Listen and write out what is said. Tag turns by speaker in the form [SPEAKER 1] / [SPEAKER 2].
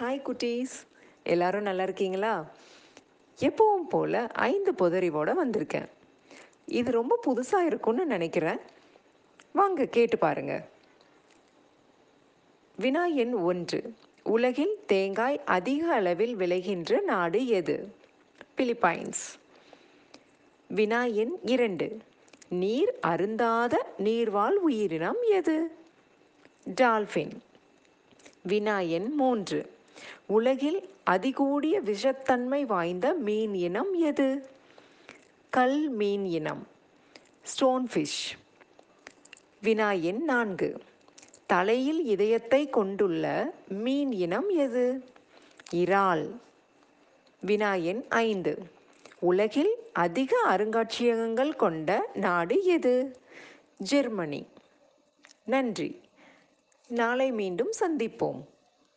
[SPEAKER 1] Hi குட்டீஸ். எல்லாரும் நல்லா இருக்கீங்களா? எப்பவும் போல் ஐந்து புதறிவோடு வந்திருக்கேன். இது ரொம்ப புதுசாக இருக்கும்னு நினைக்கிறேன். வாங்க கேட்டு பாருங்க. வினா எண் ஒன்று. உலகில் தேங்காய் அதிக அளவில் விளைகின்ற நாடு எது? பிலிப்பைன்ஸ் வினா எண் இரண்டு. நீர் அருந்தாத நீர்வாழ் உயிரினம் எது? டால்ஃபின் வினா எண் மூன்று. உலகில் அதிகூடிய விஷத்தன்மை வாய்ந்த மீன் இனம் எது? கல் மீன் இனம். ஸ்டோன்ஃபிஷ் வினா எண் நான்கு. தலையில் இதயத்தை கொண்டுள்ள மீன் இனம் எது? இறால். வினா எண் ஐந்து. உலகில் அதிக அருங்காட்சியகங்கள் கொண்ட நாடு எது? ஜெர்மனி. நன்றி. நாளை மீண்டும் சந்திப்போம்.